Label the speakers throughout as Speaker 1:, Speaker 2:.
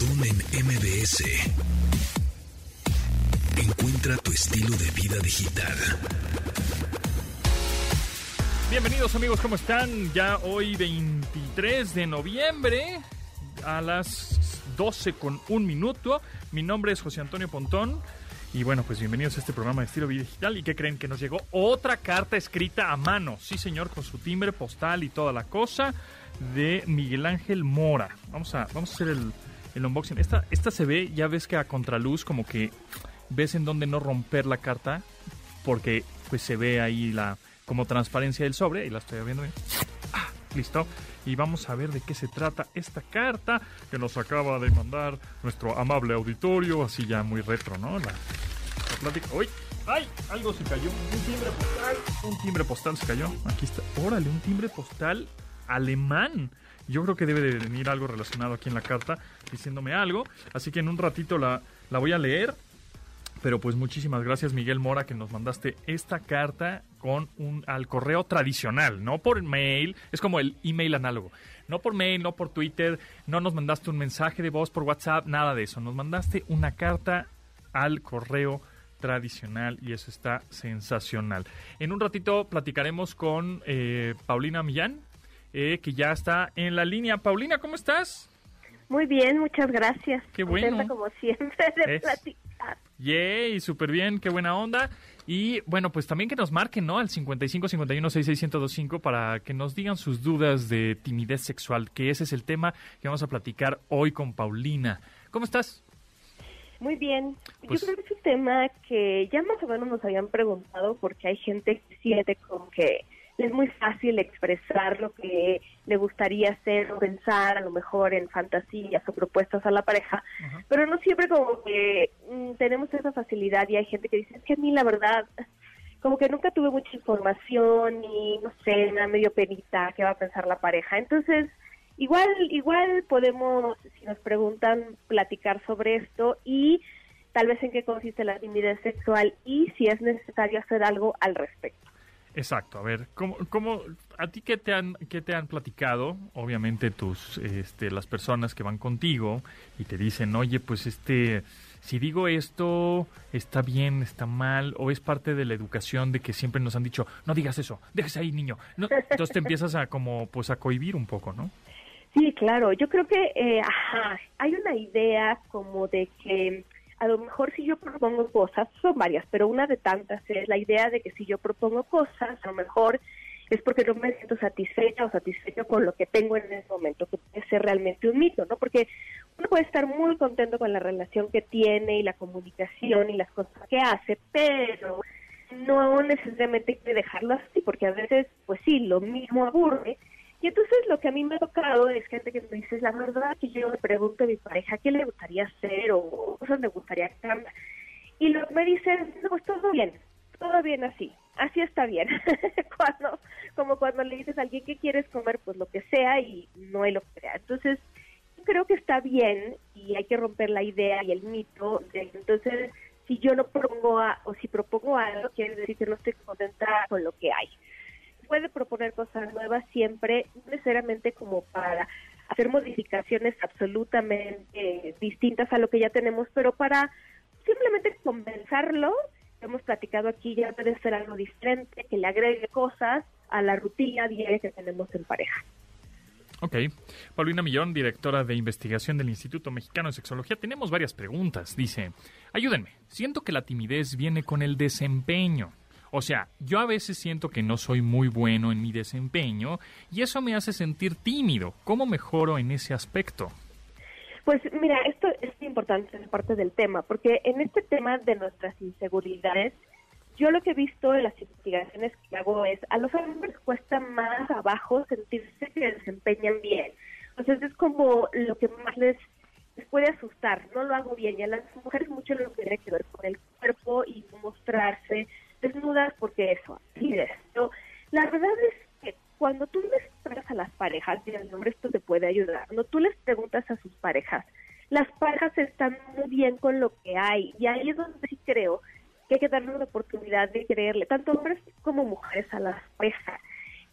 Speaker 1: Pontón en MBS. Encuentra tu estilo de vida digital.
Speaker 2: Bienvenidos amigos, ¿cómo están? Ya hoy 23 de noviembre a las 12 con un minuto. Mi nombre es José Antonio Pontón. Y bueno, pues bienvenidos a este programa de estilo vida digital. ¿Y qué creen? Que nos llegó otra carta escrita a mano. Sí, señor, con su timbre postal y toda la cosa de Miguel Ángel Mora. Vamos a, vamos a hacer el, el unboxing. Esta, esta se ve, ya ves que a contraluz, como que ves en dónde no romper la carta, porque pues se ve ahí la como transparencia del sobre, y la estoy viendo bien. Ah, listo. Y vamos a ver de qué se trata esta carta que nos acaba de mandar nuestro amable auditorio, así ya muy retro, ¿no? La, la plática. ¡Uy! ¡Ay! Algo se cayó. Un timbre postal. Un timbre postal se cayó. Aquí está. Órale, un timbre postal alemán. Yo creo que debe de venir algo relacionado aquí en la carta diciéndome algo. Así que en un ratito la, la voy a leer. Pero pues muchísimas gracias Miguel Mora que nos mandaste esta carta con un al correo tradicional, no por mail, es como el email análogo. No por mail, no por Twitter, no nos mandaste un mensaje de voz por WhatsApp, nada de eso. Nos mandaste una carta al correo tradicional y eso está sensacional. En un ratito platicaremos con eh, Paulina Millán, eh, que ya está en la línea. Paulina, ¿cómo estás?
Speaker 3: Muy bien, muchas gracias.
Speaker 2: Qué bueno.
Speaker 3: Contenta como siempre de
Speaker 2: Es-
Speaker 3: platicar.
Speaker 2: Yay, súper bien, qué buena onda. Y bueno, pues también que nos marquen, ¿no? Al 55 51 66 1025 para que nos digan sus dudas de timidez sexual, que ese es el tema que vamos a platicar hoy con Paulina. ¿Cómo estás?
Speaker 3: Muy bien.
Speaker 2: Pues-
Speaker 3: Yo creo que es un tema que ya más o menos nos habían preguntado porque hay gente que siente como que es muy fácil expresar lo que le gustaría hacer o pensar a lo mejor en fantasías o propuestas a la pareja, pero no siempre como que mm, tenemos esa facilidad y hay gente que dice, es que a mí la verdad como que nunca tuve mucha información y no sé, da medio penita qué va a pensar la pareja. Entonces, igual igual podemos, si nos preguntan, platicar sobre esto y tal vez en qué consiste la timidez sexual y si es necesario hacer algo al respecto.
Speaker 2: Exacto, a ver, ¿cómo, cómo, a ti qué te han, qué te han platicado? Obviamente tus, este, las personas que van contigo y te dicen, oye, pues este, si digo esto, está bien, está mal, o es parte de la educación de que siempre nos han dicho, no digas eso, déjese ahí, niño. No, entonces te empiezas a como, pues a cohibir un poco, ¿no?
Speaker 3: Sí, claro. Yo creo que eh, ajá, hay una idea como de que a lo mejor si yo propongo cosas, son varias, pero una de tantas es la idea de que si yo propongo cosas, a lo mejor es porque no me siento satisfecha o satisfecho con lo que tengo en ese momento, que puede ser realmente un mito, ¿no? Porque uno puede estar muy contento con la relación que tiene y la comunicación y las cosas que hace, pero no necesariamente hay que dejarlo así, porque a veces, pues sí, lo mismo aburre. Y entonces lo que a mí me ha tocado es gente que me dice, la verdad que yo le pregunto a mi pareja qué le gustaría hacer o cosas le gustaría que haga. Y lo que me dicen, no, pues todo bien, todo bien así, así está bien. cuando, como cuando le dices a alguien qué quieres comer, pues lo que sea y no hay lo que sea. Entonces, creo que está bien y hay que romper la idea y el mito de que entonces si yo no propongo a, o si propongo algo quiere decir que no estoy contenta con lo que hay puede proponer cosas nuevas siempre, no necesariamente como para hacer modificaciones absolutamente distintas a lo que ya tenemos, pero para simplemente convencerlo, hemos platicado aquí, ya puede ser algo diferente, que le agregue cosas a la rutina diaria que tenemos en pareja.
Speaker 2: Ok. Paulina Millón, directora de investigación del Instituto Mexicano de Sexología. Tenemos varias preguntas. Dice, ayúdenme, siento que la timidez viene con el desempeño. O sea, yo a veces siento que no soy muy bueno en mi desempeño y eso me hace sentir tímido. ¿Cómo mejoro en ese aspecto?
Speaker 3: Pues mira, esto es importante, es parte del tema, porque en este tema de nuestras inseguridades, yo lo que he visto en las investigaciones que hago es, a los hombres cuesta más abajo sentirse que desempeñan bien. Entonces es como lo que más les, les puede asustar, no lo hago bien. Y a las mujeres mucho lo que tiene que ver con el cuerpo y mostrarse desnudas porque eso, así es. Pero la verdad es que cuando tú les preguntas a las parejas, y el nombre esto te puede ayudar, cuando tú les preguntas a sus parejas, las parejas están muy bien con lo que hay. Y ahí es donde sí creo que hay que darle una oportunidad de creerle, tanto hombres como mujeres, a las parejas.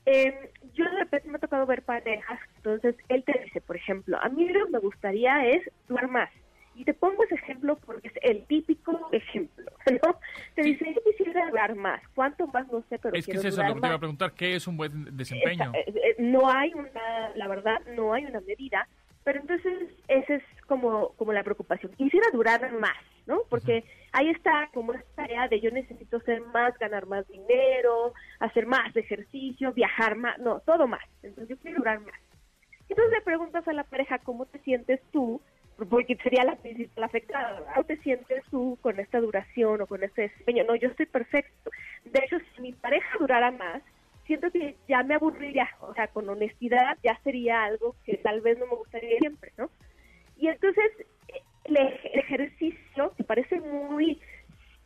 Speaker 3: Eh, yo de repente me ha tocado ver parejas, entonces él te dice, por ejemplo, a mí lo que me gustaría es durar más. Y te pongo ese ejemplo porque es el típico ejemplo, ¿no? Te dice, yo quisiera durar más. ¿Cuánto más? No sé, pero
Speaker 2: Es que es eso lo que te iba a preguntar, ¿qué es un buen desempeño?
Speaker 3: Eh, eh, no hay una, la verdad, no hay una medida, pero entonces esa es como, como la preocupación. Quisiera durar más, ¿no? Porque ahí está como esta idea de yo necesito ser más, ganar más dinero, hacer más ejercicio, viajar más, no, todo más. Entonces yo quiero durar más. Entonces le preguntas a la pareja cómo te sientes tú, porque sería la principal afectada. ¿Cómo te sientes tú con esta duración o con este desempeño? No, yo estoy perfecto. De hecho, si mi pareja durara más, siento que ya me aburriría, o sea, con honestidad ya sería algo que tal vez no me gustaría siempre, ¿no? Y entonces el ejercicio, que parece muy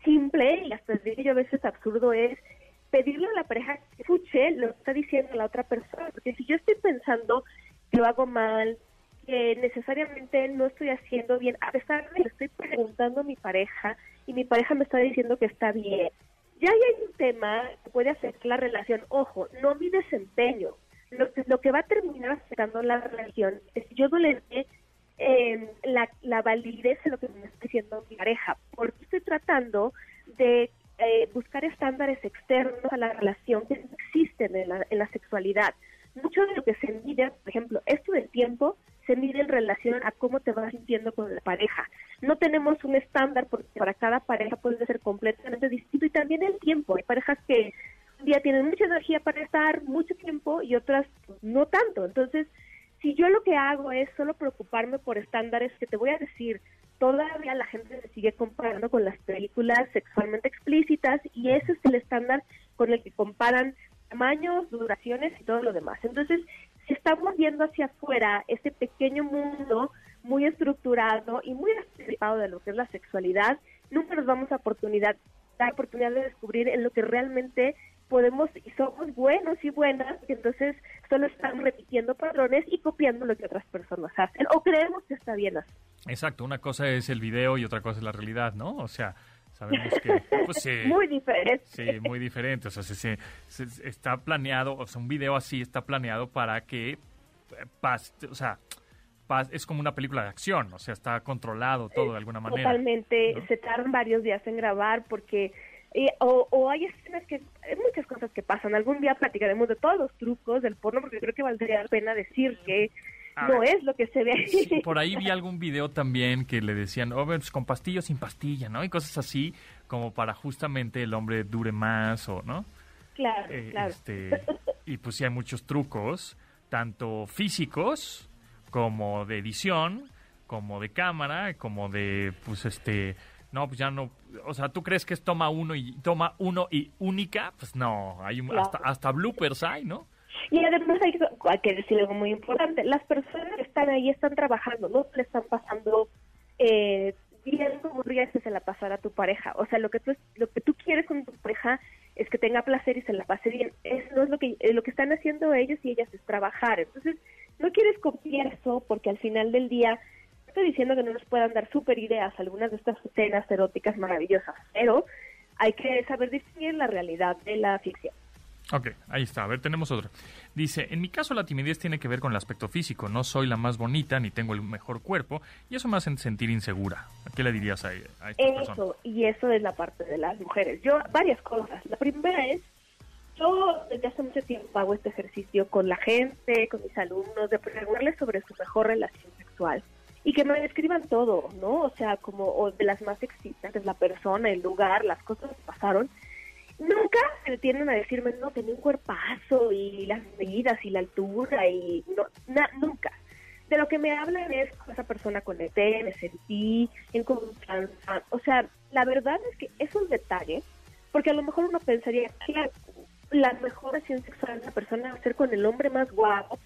Speaker 3: simple y hasta diría yo a veces absurdo, es pedirle a la pareja que escuche lo que está diciendo la otra persona, porque si yo estoy pensando que lo hago mal, que necesariamente no estoy haciendo bien, a pesar de que estoy preguntando a mi pareja y mi pareja me está diciendo que está bien, ya hay un tema que puede afectar la relación. Ojo, no mi desempeño. Lo que, lo que va a terminar afectando la relación es yo no le dé eh, la, la validez de lo que me está diciendo mi pareja, porque estoy tratando de eh, buscar estándares externos a la relación que existen en la, en la sexualidad. Mucho de lo que se mide, por ejemplo, esto del tiempo, se mide en relación a cómo te vas sintiendo con la pareja. No tenemos un estándar porque para cada pareja puede ser completamente distinto y también el tiempo. Hay parejas que un día tienen mucha energía para estar mucho tiempo y otras no tanto. Entonces, si yo lo que hago es solo preocuparme por estándares que te voy a decir, todavía la gente se sigue comparando con las películas sexualmente explícitas y ese es el estándar con el que comparan tamaños, duraciones y todo lo demás. Entonces, si estamos viendo hacia afuera este pequeño mundo muy estructurado y muy estereotipado de lo que es la sexualidad, nunca nos vamos a oportunidad, dar oportunidad de descubrir en lo que realmente podemos y somos buenos y buenas, que entonces solo estamos repitiendo patrones y copiando lo que otras personas hacen o creemos que está bien así.
Speaker 2: Exacto, una cosa es el video y otra cosa es la realidad, ¿no? O sea, sabemos que pues,
Speaker 3: Muy diferente.
Speaker 2: sí, muy diferente. O sea, se, se- se- está planeado, o sea, un video así está planeado para que eh, pas- o sea, es como una película de acción, o sea, está controlado todo de alguna manera.
Speaker 3: Totalmente,
Speaker 2: ¿no?
Speaker 3: se tardan varios días en grabar porque eh, o, o hay escenas que hay muchas cosas que pasan. Algún día platicaremos de todos los trucos del porno porque creo que valdría la pena decir que
Speaker 2: A
Speaker 3: no
Speaker 2: ver.
Speaker 3: es lo que se ve
Speaker 2: por ahí vi algún video también que le decían, oh, pues, con pastilla o sin pastilla, ¿no? Y cosas así, como para justamente el hombre dure más, o, ¿no?
Speaker 3: claro,
Speaker 2: Eh,
Speaker 3: claro.
Speaker 2: este, y pues sí hay muchos trucos, tanto físicos como de edición, como de cámara, como de, pues este, no, pues ya no, o sea, ¿tú crees que es toma uno y toma uno y única? Pues no, hay un-
Speaker 3: Claro.
Speaker 2: hasta, hasta bloopers hay, ¿no?
Speaker 3: Y además hay, hay que decir algo muy importante. Las personas que están ahí están trabajando, no le están pasando eh, bien como que se la pasara a tu pareja. O sea, lo que tú lo que tú quieres con tu pareja es que tenga placer y se la pase bien. Eso es lo que eh, lo que están haciendo ellos y ellas es trabajar. Entonces, no quieres copiar eso porque al final del día no estoy diciendo que no nos puedan dar super ideas algunas de estas escenas eróticas maravillosas, pero hay que saber distinguir la realidad de la ficción.
Speaker 2: Ok, ahí está. A ver, tenemos otro. Dice, en mi caso la timidez tiene que ver con el aspecto físico. No soy la más bonita ni tengo el mejor cuerpo y eso me hace sentir insegura. ¿Qué le dirías a, a?
Speaker 3: Eso, y eso es la parte de las mujeres. Yo, varias cosas. La primera es, yo desde hace mucho tiempo hago este ejercicio con la gente, con mis alumnos, de preguntarles sobre su mejor relación sexual. Y que me describan todo, ¿no? O sea, como o de las más excitantes, la persona, el lugar, las cosas que pasaron. Nunca se detienen a decirme, no, tenía un cuerpazo y las medidas y la altura y no, nunca. De lo que me hablan es con esa persona conecté, me sentí en confianza. O sea, la verdad es que es un detalle, porque a lo mejor uno pensaría que la, mejor relación sexual de una persona va a ser con el hombre más guapo,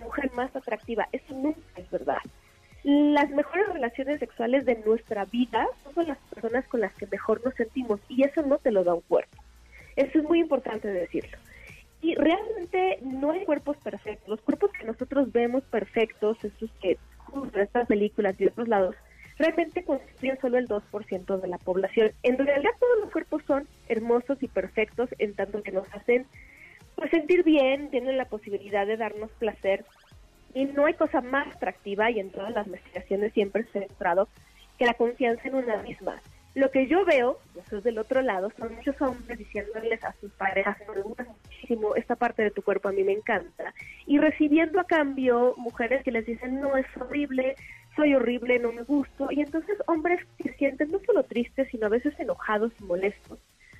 Speaker 3: mujer más atractiva. Eso nunca es verdad. Las mejores relaciones sexuales de nuestra vida son con las personas con las que mejor nos sentimos y eso no te lo da un cuerpo. Eso es muy importante decirlo. Y realmente no hay cuerpos perfectos. Los cuerpos que nosotros vemos perfectos, esos que en estas películas y otros lados, realmente constituyen solo el 2% de la población. En realidad todos los cuerpos son hermosos y perfectos en tanto que nos hacen pues sentir bien, tienen la posibilidad de darnos placer y no hay cosa más atractiva y en todas las investigaciones siempre se ha demostrado que la confianza en una misma. Lo que yo veo, eso es del otro lado, son muchos hombres diciéndoles a sus parejas, me gusta muchísimo esta parte de tu cuerpo, a mí me encanta, y recibiendo a cambio mujeres que les dicen, no, es horrible, soy horrible, no me gusto, y entonces hombres que sienten no solo tristes, sino a veces enojados y molestos,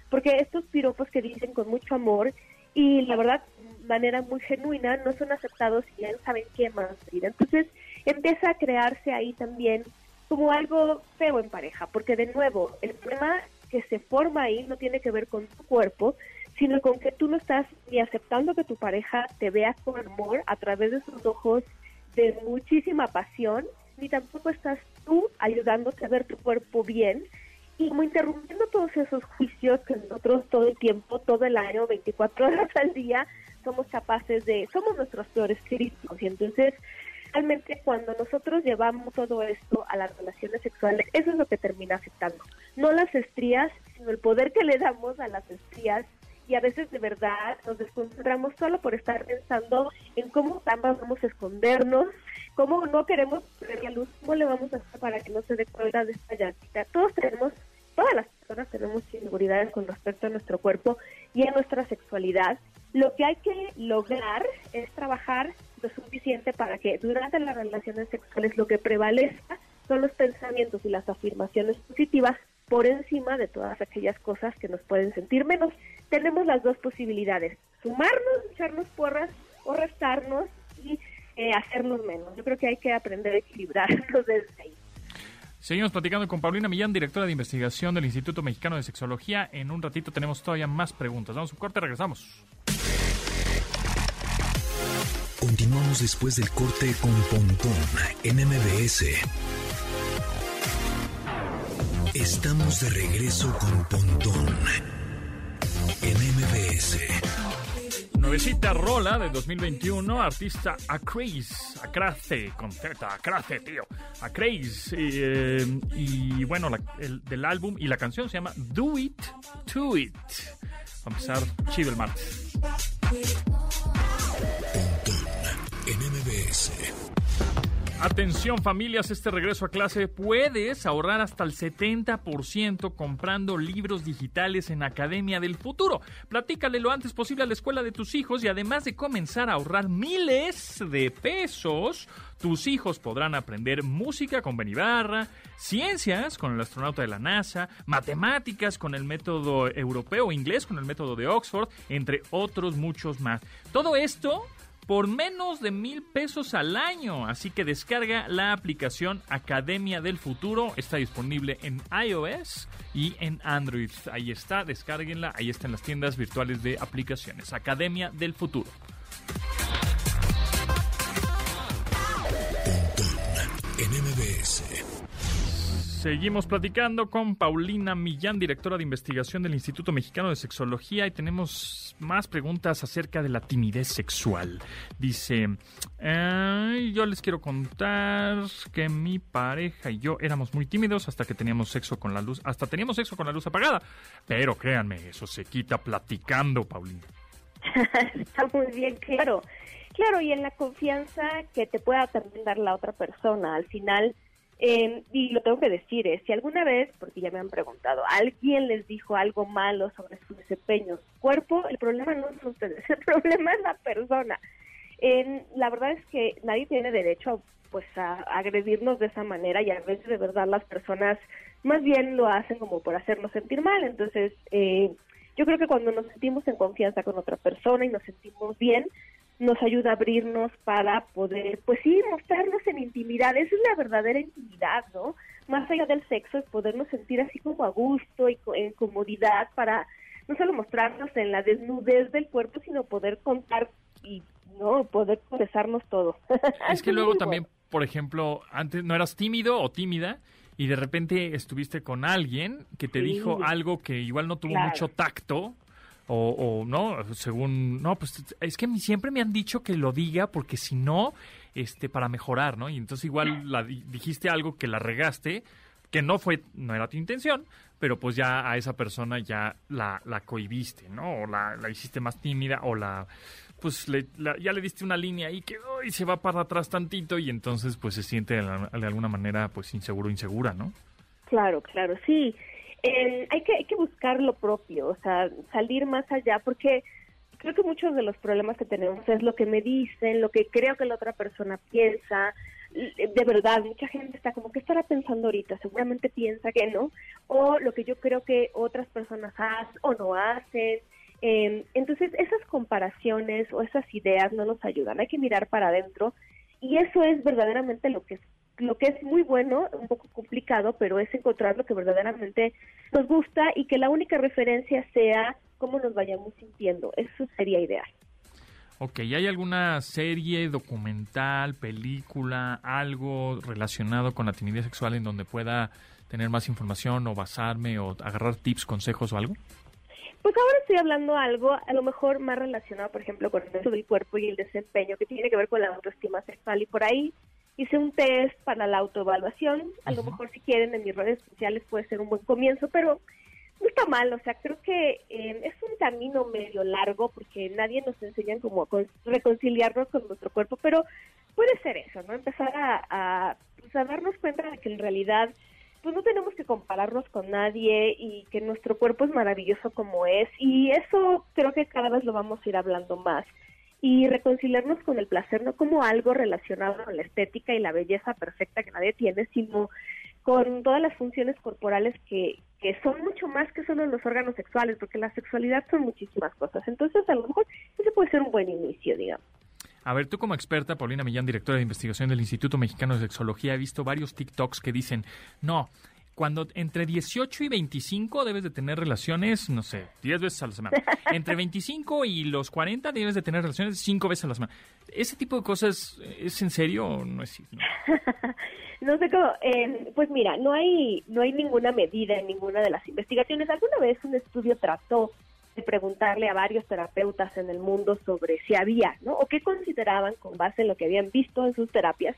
Speaker 3: porque estos piropos que dicen con mucho amor y la verdad manera muy genuina no son aceptados y ya saben qué más. Entonces empieza a crearse ahí también como algo feo en pareja, porque de nuevo, el problema que se forma ahí no tiene que ver con tu cuerpo, sino con que tú no estás ni aceptando que tu pareja te vea con amor a través de sus ojos de muchísima pasión, ni tampoco estás tú ayudándote a ver tu cuerpo bien y como interrumpiendo todos esos juicios que nosotros todo el tiempo, todo el año, 24 horas al día, somos capaces de, somos nuestros peores críticos. Y entonces realmente cuando nosotros llevamos todo esto a las relaciones sexuales, eso es lo que termina afectando. No las estrías, sino el poder que le damos a las estrías y a veces de verdad nos desconcentramos solo por estar pensando en cómo ambas vamos a escondernos, cómo no queremos ver la luz, cómo le vamos a hacer para que no se dé cuenta de esta llantita. Todos tenemos, todas las personas tenemos inseguridades con respecto a nuestro cuerpo y a nuestra sexualidad lo que hay que lograr es trabajar para que durante las relaciones sexuales lo que prevalezca son los pensamientos y las afirmaciones positivas por encima de todas aquellas cosas que nos pueden sentir menos. Tenemos las dos posibilidades, sumarnos, echarnos porras o restarnos y eh, hacernos menos. Yo creo que hay que aprender a equilibrarnos desde ahí.
Speaker 2: Seguimos platicando con Paulina Millán, directora de investigación del Instituto Mexicano de Sexología. En un ratito tenemos todavía más preguntas. Vamos a un corte, regresamos.
Speaker 1: Continuamos después del corte con Pontón en MBS. Estamos de regreso con Pontón en MBS.
Speaker 2: Nuevecita rola de 2021, artista Acraze, Acrace, con Z, Acrace, tío, Acraze. Eh, y bueno, el, del álbum y la canción se llama Do It, To It. Vamos a empezar chido el martes. Atención familias, este regreso a clase puedes ahorrar hasta el 70% comprando libros digitales en Academia del Futuro. Platícale lo antes posible a la escuela de tus hijos y además de comenzar a ahorrar miles de pesos, tus hijos podrán aprender música con Ben Ibarra, ciencias con el astronauta de la NASA, matemáticas con el método europeo, inglés con el método de Oxford, entre otros muchos más. Todo esto por menos de mil pesos al año. Así que descarga la aplicación Academia del Futuro. Está disponible en iOS y en Android. Ahí está, descárguenla. Ahí están las tiendas virtuales de aplicaciones. Academia del Futuro.
Speaker 1: En MBS.
Speaker 2: Seguimos platicando con Paulina Millán, directora de investigación del Instituto Mexicano de Sexología, y tenemos más preguntas acerca de la timidez sexual. Dice, yo les quiero contar que mi pareja y yo éramos muy tímidos hasta que teníamos sexo con la luz, hasta teníamos sexo con la luz apagada. Pero créanme, eso se quita platicando, Paulina.
Speaker 3: Está muy bien, claro. Claro, y en la confianza que te pueda también dar la otra persona. Al final eh, y lo tengo que decir, es si alguna vez, porque ya me han preguntado, alguien les dijo algo malo sobre su desempeño, su cuerpo, el problema no es ustedes, el problema es la persona. la verdad es que nadie tiene derecho pues a agredirnos de esa manera y a veces de verdad las personas más bien lo hacen como por hacernos sentir mal. Entonces, eh, yo creo que cuando nos sentimos en confianza con otra persona y nos sentimos bien, nos ayuda a abrirnos para poder, pues sí, mostrarnos en intimidad. Esa es la verdadera intimidad, ¿no? Más allá del sexo, es podernos sentir así como a gusto y en comodidad para no solo mostrarnos en la desnudez del cuerpo, sino poder contar y no poder confesarnos todo.
Speaker 2: Es que luego también, por ejemplo, antes no eras tímido o tímida y de repente estuviste con alguien que te dijo algo que igual no tuvo mucho tacto o, no, según, no, pues es que siempre me han dicho que lo diga porque si no, este, para mejorar, ¿no? Y entonces igual la, dijiste algo que la regaste, que no fue, no era tu intención, pero pues ya a esa persona ya la, la cohibiste, ¿no? O la, la hiciste más tímida o la pues ya le diste una línea ahí que y se va para atrás tantito y entonces pues se siente de, alguna manera pues inseguro, insegura, ¿no?
Speaker 3: Claro, claro, sí. Eh, hay, que, buscar lo propio, o sea, salir más allá porque creo que muchos de los problemas que tenemos es lo que me dicen, lo que creo que la otra persona piensa. De verdad, mucha gente está como, ¿qué estará pensando ahorita? Seguramente piensa que no. O lo que yo creo que otras personas hacen o no hacen. Eh, entonces, esas comparaciones o esas ideas no nos ayudan. Hay que mirar para adentro y eso es verdaderamente lo que lo que es muy bueno, un poco complicado, pero es encontrar lo que verdaderamente nos gusta y que la única referencia sea cómo nos vayamos sintiendo. Eso sería ideal.
Speaker 2: Ok, ¿hay alguna serie, documental, película, algo relacionado con la timidez sexual en donde pueda tener más información o basarme o agarrar tips, consejos o algo?
Speaker 3: Pues ahora estoy hablando algo a lo mejor más relacionado, por ejemplo, con el peso del cuerpo y el desempeño, que tiene que ver con la autoestima sexual. Y por ahí hice un test para la autoevaluación. A lo mejor si quieren en mis redes sociales puede ser un buen comienzo, pero no está mal. O sea, creo que eh, es un camino medio largo porque nadie nos enseña cómo reconciliarnos con nuestro cuerpo, pero puede ser eso, ¿no? Empezar a, a, pues a darnos cuenta de que en realidad pues no tenemos que compararnos con nadie y que nuestro cuerpo es maravilloso como es y eso creo que cada vez lo vamos a ir hablando más y reconciliarnos con el placer no como algo relacionado con la estética y la belleza perfecta que nadie tiene, sino con todas las funciones corporales que, que son mucho más que solo los órganos sexuales, porque la sexualidad son muchísimas cosas. Entonces, a lo mejor ese puede ser un buen inicio, digamos.
Speaker 2: A ver, tú como experta, Paulina Millán, directora de investigación del Instituto Mexicano de Sexología, he visto varios TikToks que dicen, no, cuando entre 18 y 25 debes de tener relaciones, no sé, 10 veces a la semana. Entre 25 y los 40 debes de tener relaciones 5 veces a la semana. ¿Ese tipo de cosas es en serio o no es?
Speaker 3: No, no sé cómo. Eh, pues mira, no hay, no hay ninguna medida en ninguna de las investigaciones. Alguna vez un estudio trató preguntarle a varios terapeutas en el mundo sobre si había, ¿no? O qué consideraban con base en lo que habían visto en sus terapias.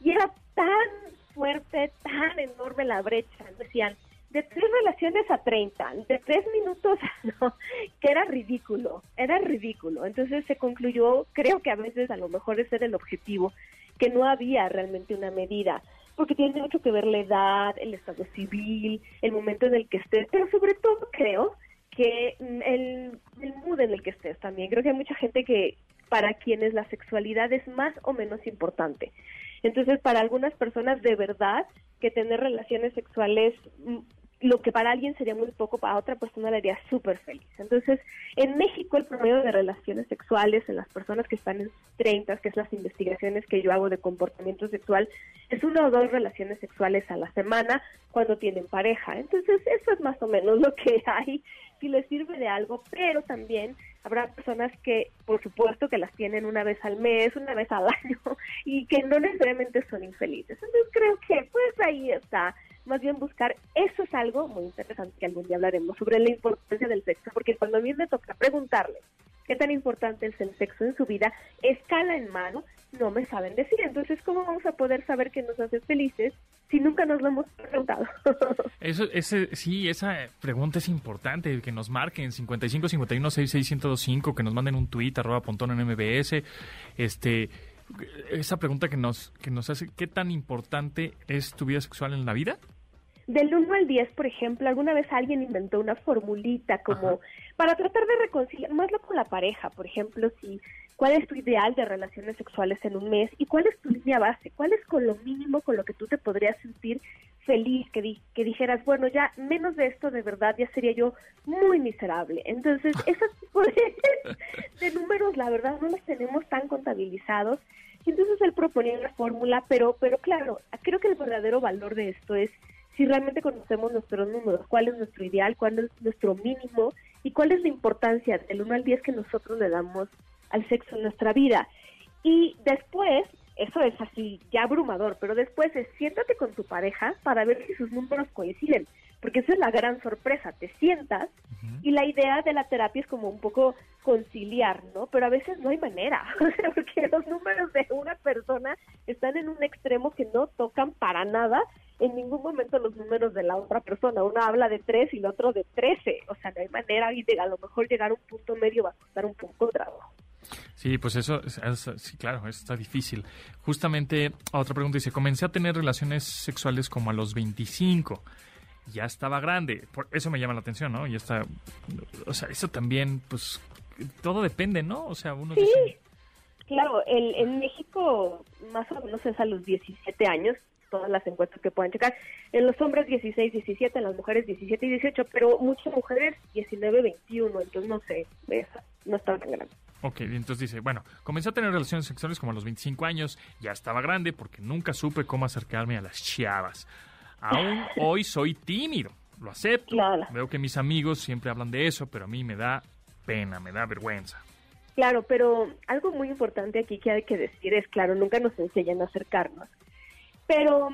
Speaker 3: Y era tan fuerte, tan enorme la brecha. Decían, de tres relaciones a 30, de tres minutos, no, que era ridículo, era ridículo. Entonces se concluyó, creo que a veces a lo mejor ese era el objetivo, que no había realmente una medida, porque tiene mucho que ver la edad, el estado civil, el momento en el que estés, pero sobre todo creo que mm, el, el mood en el que estés también. Creo que hay mucha gente que para quienes la sexualidad es más o menos importante. Entonces, para algunas personas de verdad que tener relaciones sexuales mm, lo que para alguien sería muy poco, para otra persona le haría súper feliz. Entonces, en México el promedio de relaciones sexuales en las personas que están en 30, que es las investigaciones que yo hago de comportamiento sexual, es una o dos relaciones sexuales a la semana cuando tienen pareja. Entonces, eso es más o menos lo que hay, si les sirve de algo, pero también habrá personas que, por supuesto, que las tienen una vez al mes, una vez al año, y que no necesariamente son infelices. Entonces, creo que pues ahí está más bien buscar, eso es algo muy interesante que algún día hablaremos sobre la importancia del sexo, porque cuando a mí me toca preguntarle qué tan importante es el sexo en su vida, escala en mano, no me saben decir. Entonces, ¿cómo vamos a poder saber que nos hace felices si nunca nos lo hemos preguntado?
Speaker 2: Eso, ese, sí, esa pregunta es importante, que nos marquen 55 51 66 que nos manden un tweet arroba pontón en MBS, este esa pregunta que nos, que nos hace, ¿qué tan importante es tu vida sexual en la vida?
Speaker 3: Del 1 al 10, por ejemplo, alguna vez alguien inventó una formulita como para tratar de reconciliar, más lo con la pareja, por ejemplo, si cuál es tu ideal de relaciones sexuales en un mes y cuál es tu línea base, cuál es con lo mínimo con lo que tú te podrías sentir feliz, que, que dijeras, bueno, ya menos de esto de verdad ya sería yo muy miserable. Entonces, de, de números, la verdad, no los tenemos tan contabilizados. Entonces él proponía una fórmula, pero, pero claro, creo que el verdadero valor de esto es si realmente conocemos nuestros números, cuál es nuestro ideal, cuál es nuestro mínimo y cuál es la importancia del 1 al 10 que nosotros le damos al sexo en nuestra vida. Y después, eso es así ya abrumador, pero después es siéntate con tu pareja para ver si sus números coinciden. Porque esa es la gran sorpresa, te sientas y la idea de la terapia es como un poco conciliar, ¿no? Pero a veces no hay manera, porque los números de una persona están en un extremo que no tocan para nada en ningún momento los números de la otra persona. Una habla de tres y el otro de trece. O sea, no hay manera y de a lo mejor llegar a un punto medio va a costar un poco de trabajo.
Speaker 2: Sí, pues eso, sí, claro, está difícil. Justamente, otra pregunta dice, comencé a tener relaciones sexuales como a los 25. Ya estaba grande. Por eso me llama la atención, ¿no? Ya está, o sea, eso también, pues, todo depende, ¿no? O sea, uno
Speaker 3: sí. Claro, el, en México más o menos es a los 17 años, todas las encuestas que puedan checar. En los hombres 16, 17, en las mujeres 17 y 18, pero muchas mujeres 19, 21, entonces no sé, no está tan grande.
Speaker 2: Ok, entonces dice, bueno, comencé a tener relaciones sexuales como a los 25 años, ya estaba grande porque nunca supe cómo acercarme a las chavas. Aún hoy soy tímido, lo acepto. Veo que mis amigos siempre hablan de eso, pero a mí me da pena, me da vergüenza.
Speaker 3: Claro, pero algo muy importante aquí que hay que decir es, claro, nunca nos enseñan a acercarnos. Pero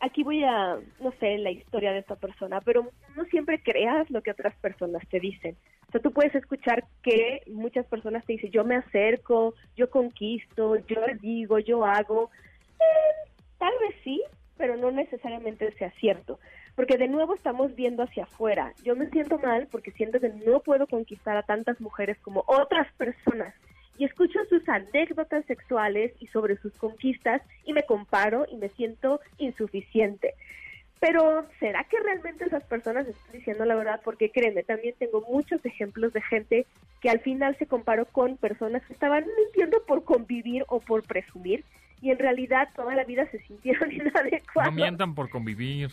Speaker 3: aquí voy a, no sé, la historia de esta persona, pero no siempre creas lo que otras personas te dicen. O sea, tú puedes escuchar que muchas personas te dicen, yo me acerco, yo conquisto, yo digo, yo hago. Eh, tal vez sí, pero no necesariamente sea cierto. Porque de nuevo estamos viendo hacia afuera. Yo me siento mal porque siento que no puedo conquistar a tantas mujeres como otras personas. Y escucho sus anécdotas sexuales y sobre sus conquistas y me comparo y me siento insuficiente. Pero ¿será que realmente esas personas están diciendo la verdad? Porque créeme, también tengo muchos ejemplos de gente que al final se comparó con personas que estaban mintiendo por convivir o por presumir y en realidad toda la vida se sintieron inadecuados.
Speaker 2: No mientan por convivir.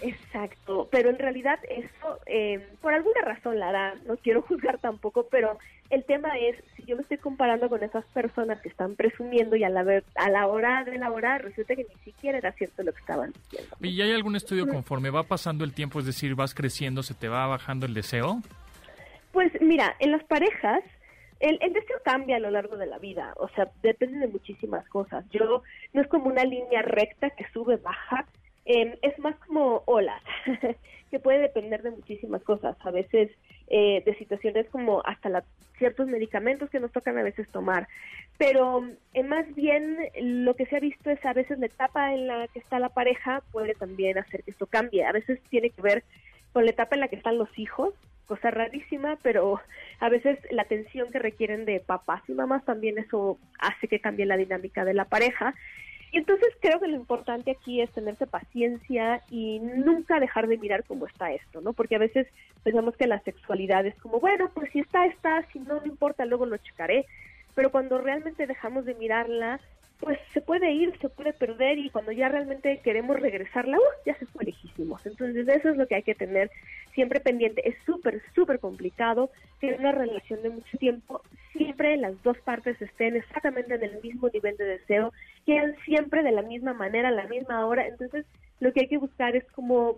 Speaker 3: Exacto, pero en realidad eso, eh, por alguna razón la hará, no quiero juzgar tampoco, pero el tema es, si yo me estoy comparando con esas personas que están presumiendo y a la, a la hora de la hora resulta que ni siquiera era cierto lo que estaban diciendo.
Speaker 2: ¿Y hay algún estudio conforme va pasando el tiempo, es decir, vas creciendo, se te va bajando el deseo?
Speaker 3: Pues mira, en las parejas el, el, deseo cambia a lo largo de la vida, o sea, depende de muchísimas cosas. Yo no es como una línea recta que sube, baja, em, es más como olas, que puede depender de muchísimas cosas, a veces eh, de situaciones como hasta la, ciertos medicamentos que nos tocan a veces tomar, pero eh, más bien lo que se ha visto es a veces la etapa en la que está la pareja puede también hacer que esto cambie, a veces tiene que ver con la etapa en la que están los hijos, cosa rarísima, pero a veces la atención que requieren de papás y mamás también eso hace que cambie la dinámica de la pareja. Y entonces creo que lo importante aquí es tenerse paciencia y nunca dejar de mirar cómo está esto, ¿no? Porque a veces pensamos que la sexualidad es como, bueno, pues si está, está, si no, no importa, luego lo checaré. Pero cuando realmente dejamos de mirarla, pues se puede ir, se puede perder y cuando ya realmente queremos regresarla, uh, ya se fue lejísimos. Entonces eso es lo que hay que tener siempre pendiente. Es súper, súper complicado que una relación de mucho tiempo siempre las dos partes estén exactamente en el mismo nivel de deseo, quieran siempre de la misma manera, a la misma hora. Entonces lo que hay que buscar es como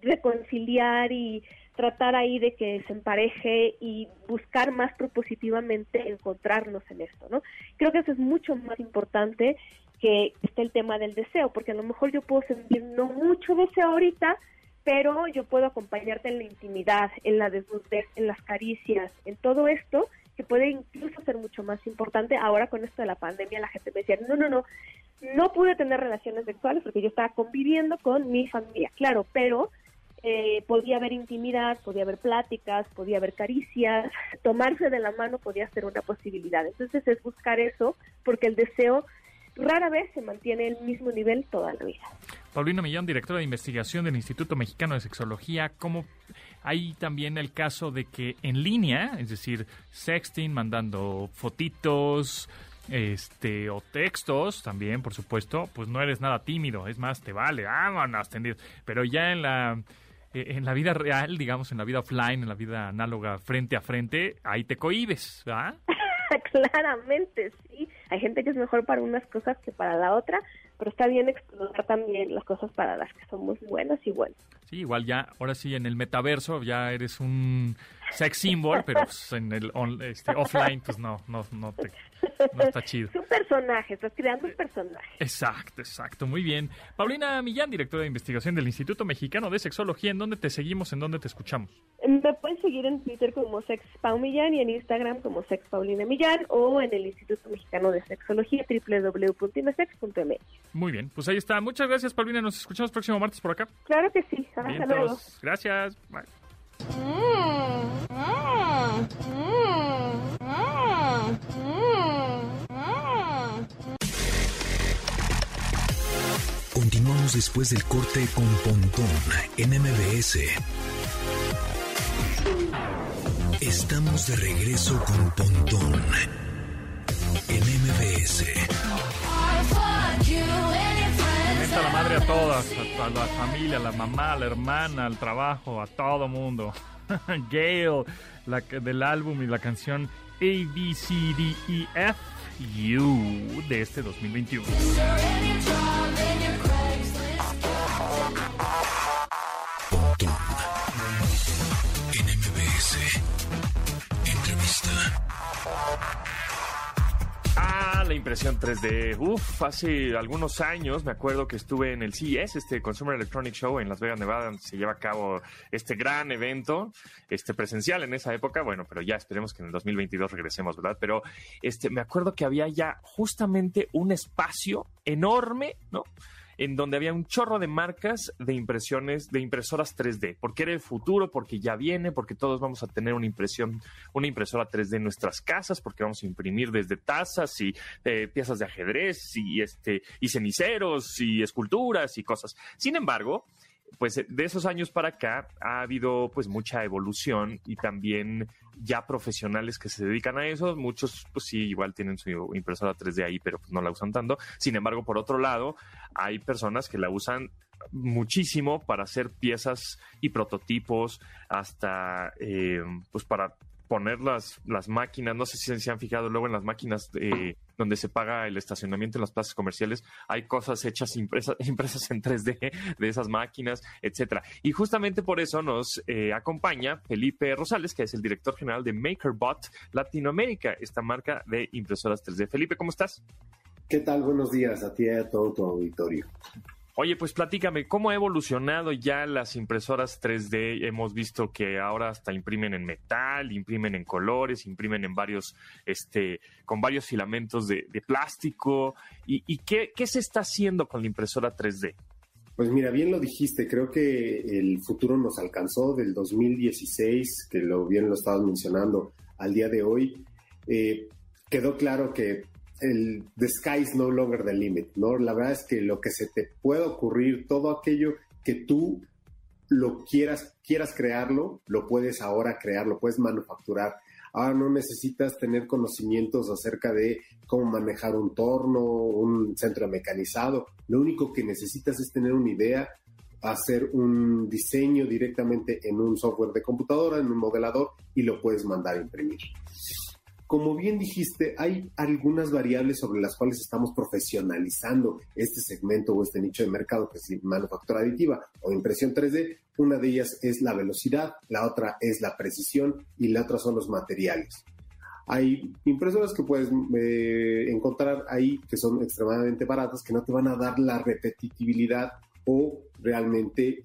Speaker 3: reconciliar y tratar ahí de que se empareje y buscar más propositivamente encontrarnos en esto, ¿no? Creo que eso es mucho más importante que esté el tema del deseo, porque a lo mejor yo puedo sentir no mucho deseo ahorita, pero yo puedo acompañarte en la intimidad, en la desnudez, en las caricias, en todo esto que puede incluso ser mucho más importante. Ahora con esto de la pandemia la gente me decía, no, no, no, no pude tener relaciones sexuales porque yo estaba conviviendo con mi familia, claro, pero eh, podía haber intimidad, podía haber pláticas, podía haber caricias, tomarse de la mano podía ser una posibilidad. Entonces es buscar eso porque el deseo rara vez se mantiene el mismo nivel toda la vida.
Speaker 2: Paulino Millón, directora de investigación del Instituto Mexicano de Sexología, ¿cómo hay también el caso de que en línea, es decir, sexting, mandando fotitos, este o textos también, por supuesto, pues no eres nada tímido, es más, te vale, vámonos, tendido. Pero ya en la eh, en la vida real, digamos, en la vida offline, en la vida análoga, frente a frente, ahí te cohibes, ¿verdad?
Speaker 3: Claramente, sí. Hay gente que es mejor para unas cosas que para la otra, pero está bien explorar también las cosas para las que somos buenas y buenas.
Speaker 2: Sí, igual ya, ahora sí, en el metaverso ya eres un sex symbol, pero pues, en el este, offline, pues no, no, no, te, no está chido.
Speaker 3: Es un personaje, estás creando un personaje.
Speaker 2: Exacto, exacto, muy bien. Paulina Millán, directora de investigación del Instituto Mexicano de Sexología, ¿en dónde te seguimos, en dónde te escuchamos?
Speaker 3: Me pueden seguir en Twitter como SexPau Millán y en Instagram como SexPaulina Millán o en el Instituto Mexicano de Sexología www.imesex.mx.
Speaker 2: Muy bien, pues ahí está. Muchas gracias, Paulina. Nos escuchamos próximo martes por acá.
Speaker 3: Claro que sí. Hasta luego.
Speaker 2: Gracias. Bye.
Speaker 1: Continuamos después del corte con Pontón en MBS. Estamos de regreso con Pontón
Speaker 2: a todas, a, la familia, a la mamá, a la hermana, al trabajo, a todo mundo. Gail, la, del álbum y la canción A, B, C, D, E, F, U de este 2021.
Speaker 4: La impresión 3D. Uf, hace algunos años me acuerdo que estuve en el CES, este Consumer Electronic Show en Las Vegas, Nevada, donde se lleva a cabo este gran evento, este presencial en esa época. Bueno, pero ya esperemos que en el 2022 regresemos, ¿verdad? Pero este, me acuerdo que había ya justamente un espacio enorme, ¿no? En donde había un chorro de marcas de impresiones, de impresoras 3D, porque era el futuro, porque ya viene, porque todos vamos a tener una impresión, una impresora 3D en nuestras casas, porque vamos a imprimir desde tazas y eh, piezas de ajedrez y este y ceniceros y esculturas y cosas. Sin embargo, pues de esos años para acá ha habido pues mucha evolución y también ya profesionales que se dedican a eso. Muchos pues sí, igual tienen su impresora 3D ahí, pero pues no la usan tanto. Sin embargo, por otro lado, hay personas que la usan muchísimo para hacer piezas y prototipos, hasta eh, pues para poner las, las máquinas, no sé si se han fijado luego en las máquinas de, donde se paga el estacionamiento en las plazas comerciales, hay cosas hechas impresas, impresas en 3D de esas máquinas, etcétera. Y justamente por eso nos eh, acompaña Felipe Rosales, que es el director general de MakerBot Latinoamérica, esta marca de impresoras 3D. Felipe, ¿cómo estás?
Speaker 5: ¿Qué tal? Buenos días a ti y a todo tu auditorio.
Speaker 4: Oye, pues platícame, ¿cómo ha evolucionado ya las impresoras 3D? Hemos visto que ahora hasta imprimen en metal, imprimen en colores, imprimen en varios, este, con varios filamentos de, plástico. ¿Y, qué, se está haciendo con la impresora 3D?
Speaker 5: Pues mira, bien lo dijiste, creo que el futuro nos alcanzó del 2016, que lo bien lo estabas mencionando, al día de hoy. Eh, quedó claro que el the sky is no longer the limit, ¿no? La verdad es que lo que se te puede ocurrir, todo aquello que tú lo quieras, quieras crearlo, lo puedes ahora crear, lo puedes manufacturar. Ahora no necesitas tener conocimientos acerca de cómo manejar un torno, un centro mecanizado. Lo único que necesitas es tener una idea, hacer un diseño directamente en un software de computadora, en un modelador y lo puedes mandar a imprimir. Como bien dijiste, hay algunas variables sobre las cuales estamos profesionalizando este segmento o este nicho de mercado que es manufactura aditiva o impresión 3D. Una de ellas es la velocidad, la otra es la precisión y la otra son los materiales. Hay impresoras que puedes eh, encontrar ahí que son extremadamente baratas, que no te van a dar la repetitividad o realmente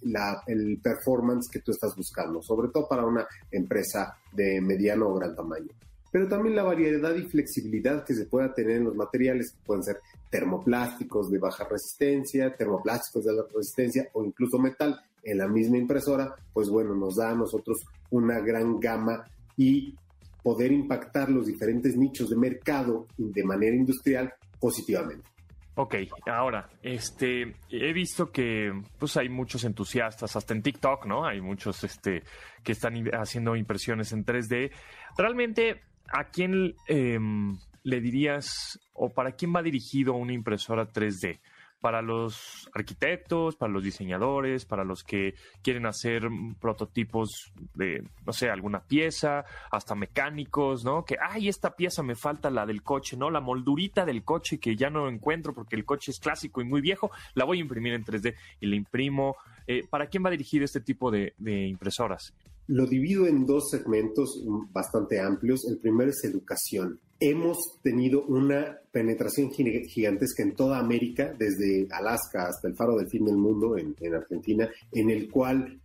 Speaker 5: el performance que tú estás buscando, sobre todo para una empresa de mediano o gran tamaño pero también la variedad y flexibilidad que se pueda tener en los materiales, que pueden ser termoplásticos de baja resistencia, termoplásticos de alta resistencia o incluso metal en la misma impresora, pues bueno, nos da a nosotros una gran gama y poder impactar los diferentes nichos de mercado de manera industrial positivamente.
Speaker 4: Ok, ahora, este, he visto que pues hay muchos entusiastas, hasta en TikTok, ¿no? Hay muchos este, que están haciendo impresiones en 3D. Realmente, ¿a quién em, le dirías o para quién va dirigido una impresora 3D? ¿Para los arquitectos, para los diseñadores, para los que quieren hacer prototipos de, no sé, alguna pieza, hasta mecánicos, ¿no? Que, ay, esta pieza me falta la del coche, ¿no? La moldurita del coche que ya no encuentro porque el coche es clásico y muy viejo, la voy a imprimir en 3D y la imprimo. Eh, ¿Para quién va dirigido este tipo de impresoras?
Speaker 5: Lo divido en dos segmentos bastante amplios. El primero es educación. Hemos tenido una penetración gigantesca en toda América, desde Alaska hasta el faro del fin del mundo en, en Argentina, en el cual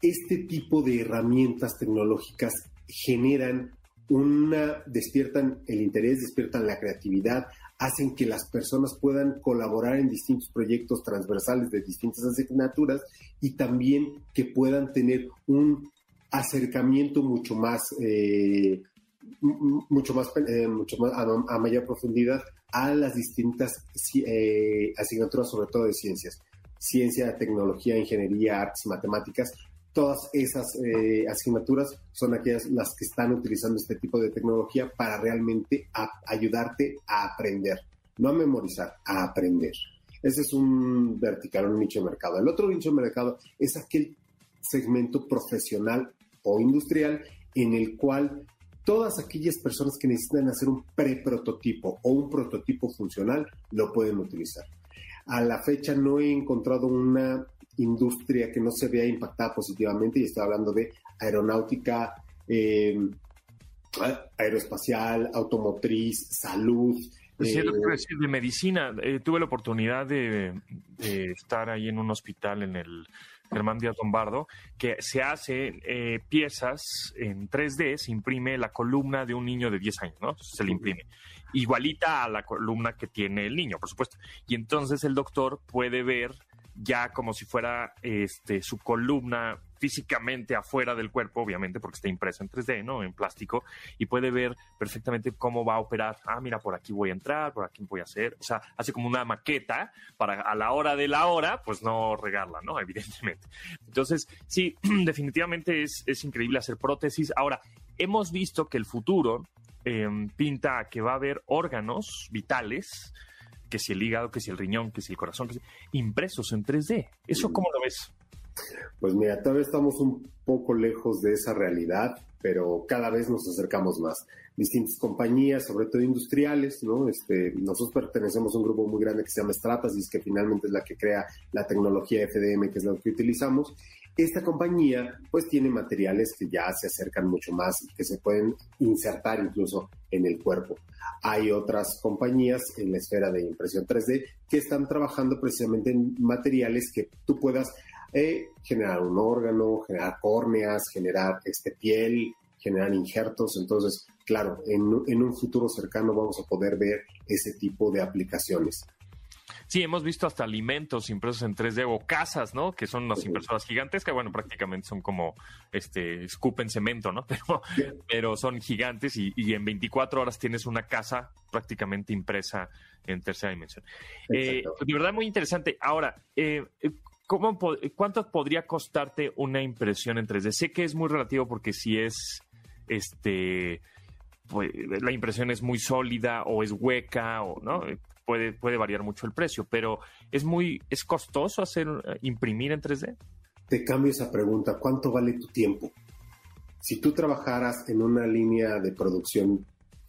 Speaker 5: este tipo de herramientas tecnológicas generan una, despiertan el interés, despiertan la creatividad, hacen que las personas puedan colaborar en distintos proyectos transversales de distintas asignaturas y también que puedan tener un acercamiento mucho más, eh, mucho más, eh, mucho más a, mayor profundidad a las distintas eh, asignaturas, sobre todo de ciencias. Ciencia, tecnología, ingeniería, artes, matemáticas, todas esas asignaturas son aquellas las que están utilizando este tipo de tecnología para realmente ayudarte a aprender, no a memorizar, a aprender. Ese es un vertical, un nicho de mercado. El otro nicho de mercado es aquel segmento profesional o industrial en el cual todas aquellas personas que necesitan hacer un preprototipo o un prototipo funcional lo pueden utilizar. A la fecha no he encontrado una industria que no se vea impactada positivamente y estoy hablando de aeronáutica, eh, aeroespacial, automotriz, salud.
Speaker 4: Pues eh, decir, de medicina, eh, tuve la oportunidad de, estar ahí en un hospital en el Germán Díaz Lombardo, que se hace eh, piezas en 3D, se imprime la columna de un niño de 10 años, ¿no? Se le imprime. Igualita a la columna que tiene el niño, por supuesto. Y entonces el doctor puede ver ya como si fuera este, su columna físicamente afuera del cuerpo, obviamente, porque está impreso en 3D, ¿no? En plástico, y puede ver perfectamente cómo va a operar. Ah, mira, por aquí voy a entrar, por aquí voy a hacer. O sea, hace como una maqueta para a la hora de la hora, pues no regarla, ¿no? Evidentemente. Entonces, sí, definitivamente es, es increíble hacer prótesis. Ahora, hemos visto que el futuro em, pinta que va a haber órganos vitales que si el hígado, que si el riñón, que si el corazón, que si, impresos en 3D. ¿Eso cómo lo ves?
Speaker 5: Pues mira, todavía estamos un poco lejos de esa realidad, pero cada vez nos acercamos más. Distintas compañías, sobre todo industriales, ¿no? Este, nosotros pertenecemos a un grupo muy grande que se llama Stratasys, que finalmente es la que crea la tecnología FDM, que es la que utilizamos, esta compañía pues tiene materiales que ya se acercan mucho más y que se pueden insertar incluso en el cuerpo. Hay otras compañías en la esfera de impresión 3D que están trabajando precisamente en materiales que tú puedas eh, generar un órgano, generar córneas, generar este, piel, generar injertos. Entonces, claro, en, en un futuro cercano vamos a poder ver ese tipo de aplicaciones.
Speaker 4: Sí, hemos visto hasta alimentos impresos en 3D o casas, ¿no? Que son unas impresoras gigantes que, bueno, prácticamente son como, este, escupen cemento, ¿no? Pero, pero son gigantes y, en 24 horas tienes una casa prácticamente impresa en tercera dimensión. Eh, de verdad, muy interesante. Ahora, eh, ¿cómo, ¿cuánto podría costarte una impresión en 3D? Sé que es muy relativo porque si es, este, pues, la impresión es muy sólida o es hueca o no puede, puede variar mucho el precio, pero es muy, es costoso hacer, eh, imprimir en 3D.
Speaker 5: Te cambio esa pregunta, ¿cuánto vale tu tiempo? Si tú trabajaras en una línea de producción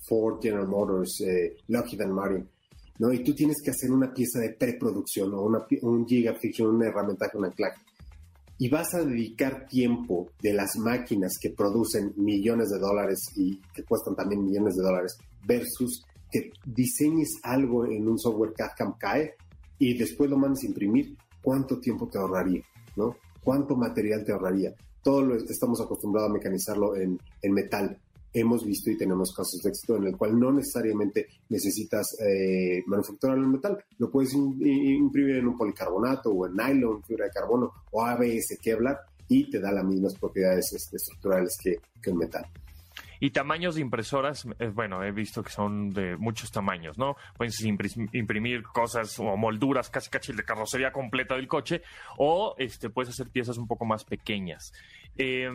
Speaker 5: Ford, General Motors, eh, Lockheed Martin, ¿no? Y tú tienes que hacer una pieza de preproducción o una, un gigafiction, una herramienta con anclaje. Y vas a dedicar tiempo de las máquinas que producen millones de dólares y que cuestan también millones de dólares versus que diseñes algo en un software CAD-CAM CAE y después lo mandes a imprimir, ¿cuánto tiempo te ahorraría? ¿no? ¿Cuánto material te ahorraría? Todo lo estamos acostumbrados a mecanizarlo en, en metal. Hemos visto y tenemos casos de éxito en el cual no necesariamente necesitas eh, manufacturarlo en metal. Lo puedes imprimir en un policarbonato o en nylon, fibra de carbono o ABS Kevlar y te da las mismas propiedades este, estructurales que, en metal.
Speaker 4: Y tamaños de impresoras, eh, bueno, he visto que son de muchos tamaños, ¿no? Puedes imprimir cosas o molduras casi casi de carrocería completa del coche o este, puedes hacer piezas un poco más pequeñas. Eh,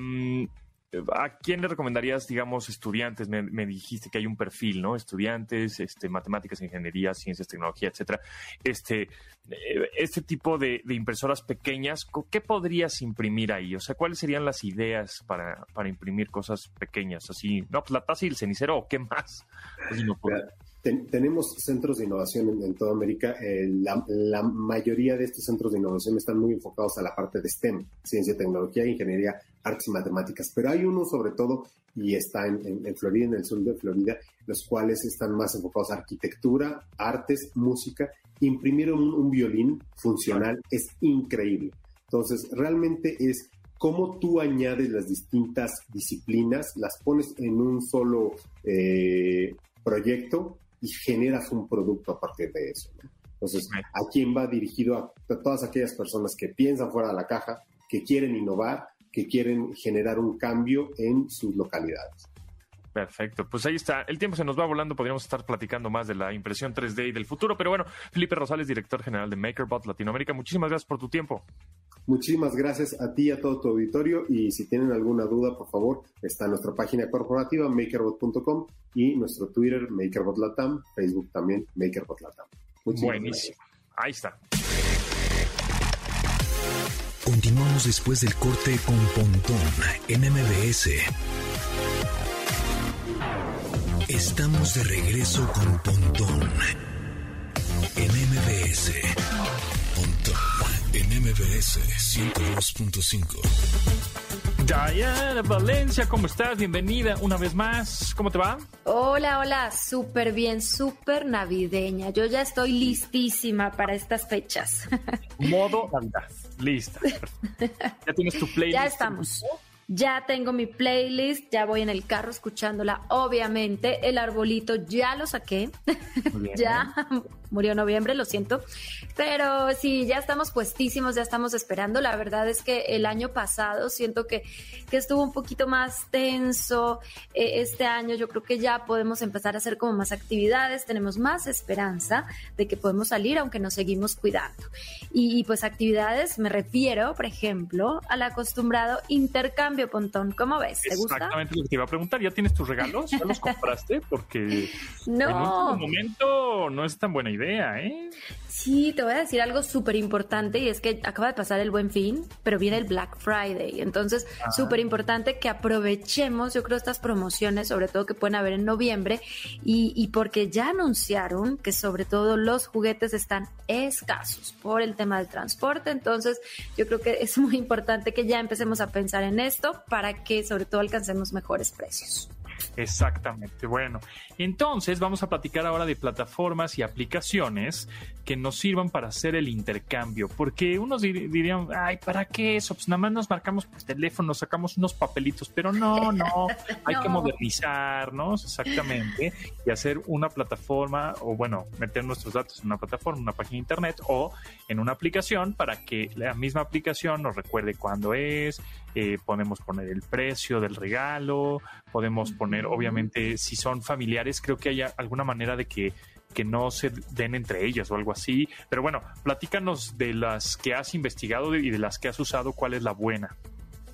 Speaker 4: ¿A quién le recomendarías, digamos, estudiantes? Me, dijiste que hay un perfil, ¿no? Estudiantes, este, matemáticas, ingeniería, ciencias, tecnología, etcétera. Este, eh, este tipo de, impresoras pequeñas, ¿qué podrías imprimir ahí? O sea, ¿cuáles serían las ideas para, imprimir cosas pequeñas? Así, no, pues la taza y el cenicero, ¿o qué más?
Speaker 5: Tenemos centros de innovación en, toda América. Eh, la, mayoría de estos centros de innovación están muy enfocados a la parte de STEM, ciencia, tecnología, ingeniería, artes y matemáticas. Pero hay uno sobre todo, y está en, Florida, en el sur de Florida, los cuales están más enfocados a arquitectura, artes, música. Imprimir un, violín funcional es increíble. Entonces, realmente es cómo tú añades las distintas disciplinas, las pones en un solo eh, proyecto y generas un producto a partir de eso. Entonces, ¿a quién va dirigido? A, todas aquellas personas que piensan fuera de la caja, que quieren innovar, que quieren generar un cambio en sus localidades.
Speaker 4: Perfecto, pues ahí está. El tiempo se nos va volando, podríamos estar platicando más de la impresión 3D y del futuro, pero bueno, Felipe Rosales, director general de MakerBot Latinoamérica, muchísimas gracias por tu tiempo.
Speaker 5: Muchísimas gracias a ti y a todo tu auditorio y si tienen alguna duda, por favor, está nuestra página corporativa makerbot.com y nuestro Twitter MakerBotLatam, Facebook también MakerBotLatam.
Speaker 4: Buenísimo. Ahí está.
Speaker 1: Continuamos después del corte con Pontón en MBS. Estamos de regreso con Pontón en MBS. Pontón en MBS 102.5.
Speaker 2: Diana Valencia, ¿cómo estás? Bienvenida una vez más. ¿Cómo te va?
Speaker 6: Hola, hola, súper bien, súper navideña. Yo ya estoy listísima para estas fechas.
Speaker 2: Modo Navidad. Lista. ¿Ya tienes tu playlist?
Speaker 6: Ya estamos. Ya tengo mi playlist, ya voy en el carro escuchándola. Obviamente, el arbolito ya lo saqué. ya murió en noviembre, lo siento. Pero sí, ya estamos puestísimos, ya estamos esperando. La verdad es que el año pasado siento que, que estuvo un poquito más tenso. E, este año yo creo que ya podemos empezar a hacer como más actividades, tenemos más esperanza de que podemos salir, aunque nos seguimos cuidando. Y, y pues actividades, me refiero, por ejemplo, al acostumbrado intercambio Pontón. ¿Cómo ves? ¿Te gusta?
Speaker 2: Exactamente lo que te iba a preguntar. ¿Ya tienes tus regalos? ¿Ya los compraste? Porque
Speaker 6: no.
Speaker 2: en este momento no es tan buena idea, ¿eh?
Speaker 6: Sí, te voy a decir algo súper importante y es que acaba de pasar el buen fin, pero viene el Black Friday. Entonces, ah. súper importante que aprovechemos, yo creo, estas promociones, sobre todo que pueden haber en noviembre, y, y porque ya anunciaron que sobre todo los juguetes están escasos por el tema del transporte. Entonces, yo creo que es muy importante que ya empecemos a pensar en esto para que sobre todo alcancemos mejores precios.
Speaker 2: Exactamente. Bueno, entonces vamos a platicar ahora de plataformas y aplicaciones que nos sirvan para hacer el intercambio. Porque unos dirían, ay, ¿para qué eso? Pues nada más nos marcamos por teléfono, sacamos unos papelitos, pero no, no, hay que modernizarnos exactamente y hacer una plataforma o bueno, meter nuestros datos en una plataforma, una página de internet o en una aplicación para que la misma aplicación nos recuerde cuándo es, eh, podemos poner el precio del regalo, podemos poner, obviamente, si son familiares, creo que hay alguna manera de que que no se den entre ellas o algo así. Pero bueno, platícanos de las que has investigado y de las que has usado, cuál es la buena.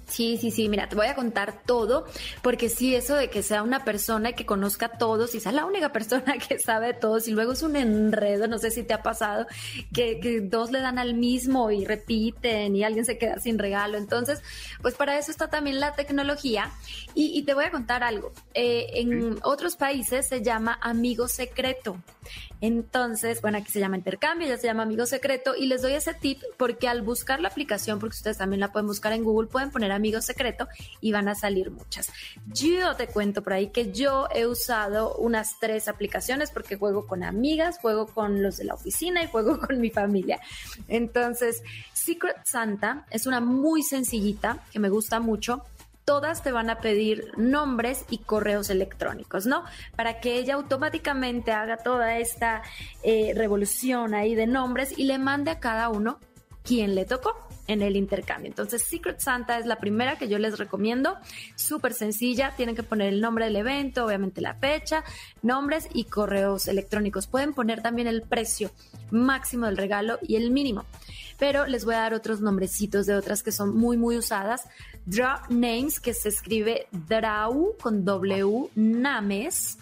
Speaker 6: Sí, sí, sí, mira, te voy a contar todo, porque sí, eso de que sea una persona que conozca a todos y sea la única persona que sabe de todos y luego es un enredo, no sé si te ha pasado, que, dos le dan al mismo y repiten y alguien se queda sin regalo. Entonces, pues para eso está también la tecnología y, te voy a contar algo. Eh, en otros países se llama amigo secreto. Entonces, bueno, aquí se llama intercambio, ya se llama amigo secreto y les doy ese tip porque al buscar la aplicación, porque ustedes también la pueden buscar en Google, pueden poner amigo secreto y van a salir muchas. Yo te cuento por ahí que yo he usado unas tres aplicaciones porque juego con amigas, juego con los de la oficina y juego con mi familia. Entonces, Secret Santa es una muy sencillita que me gusta mucho todas te van a pedir nombres y correos electrónicos, ¿no? Para que ella automáticamente haga toda esta eh, revolución ahí de nombres y le mande a cada uno quien le tocó en el intercambio. Entonces, Secret Santa es la primera que yo les recomiendo. Súper sencilla. Tienen que poner el nombre del evento, obviamente la fecha, nombres y correos electrónicos. Pueden poner también el precio máximo del regalo y el mínimo. Pero les voy a dar otros nombrecitos de otras que son muy, muy usadas. Draw Names, que se escribe Draw con W, Names.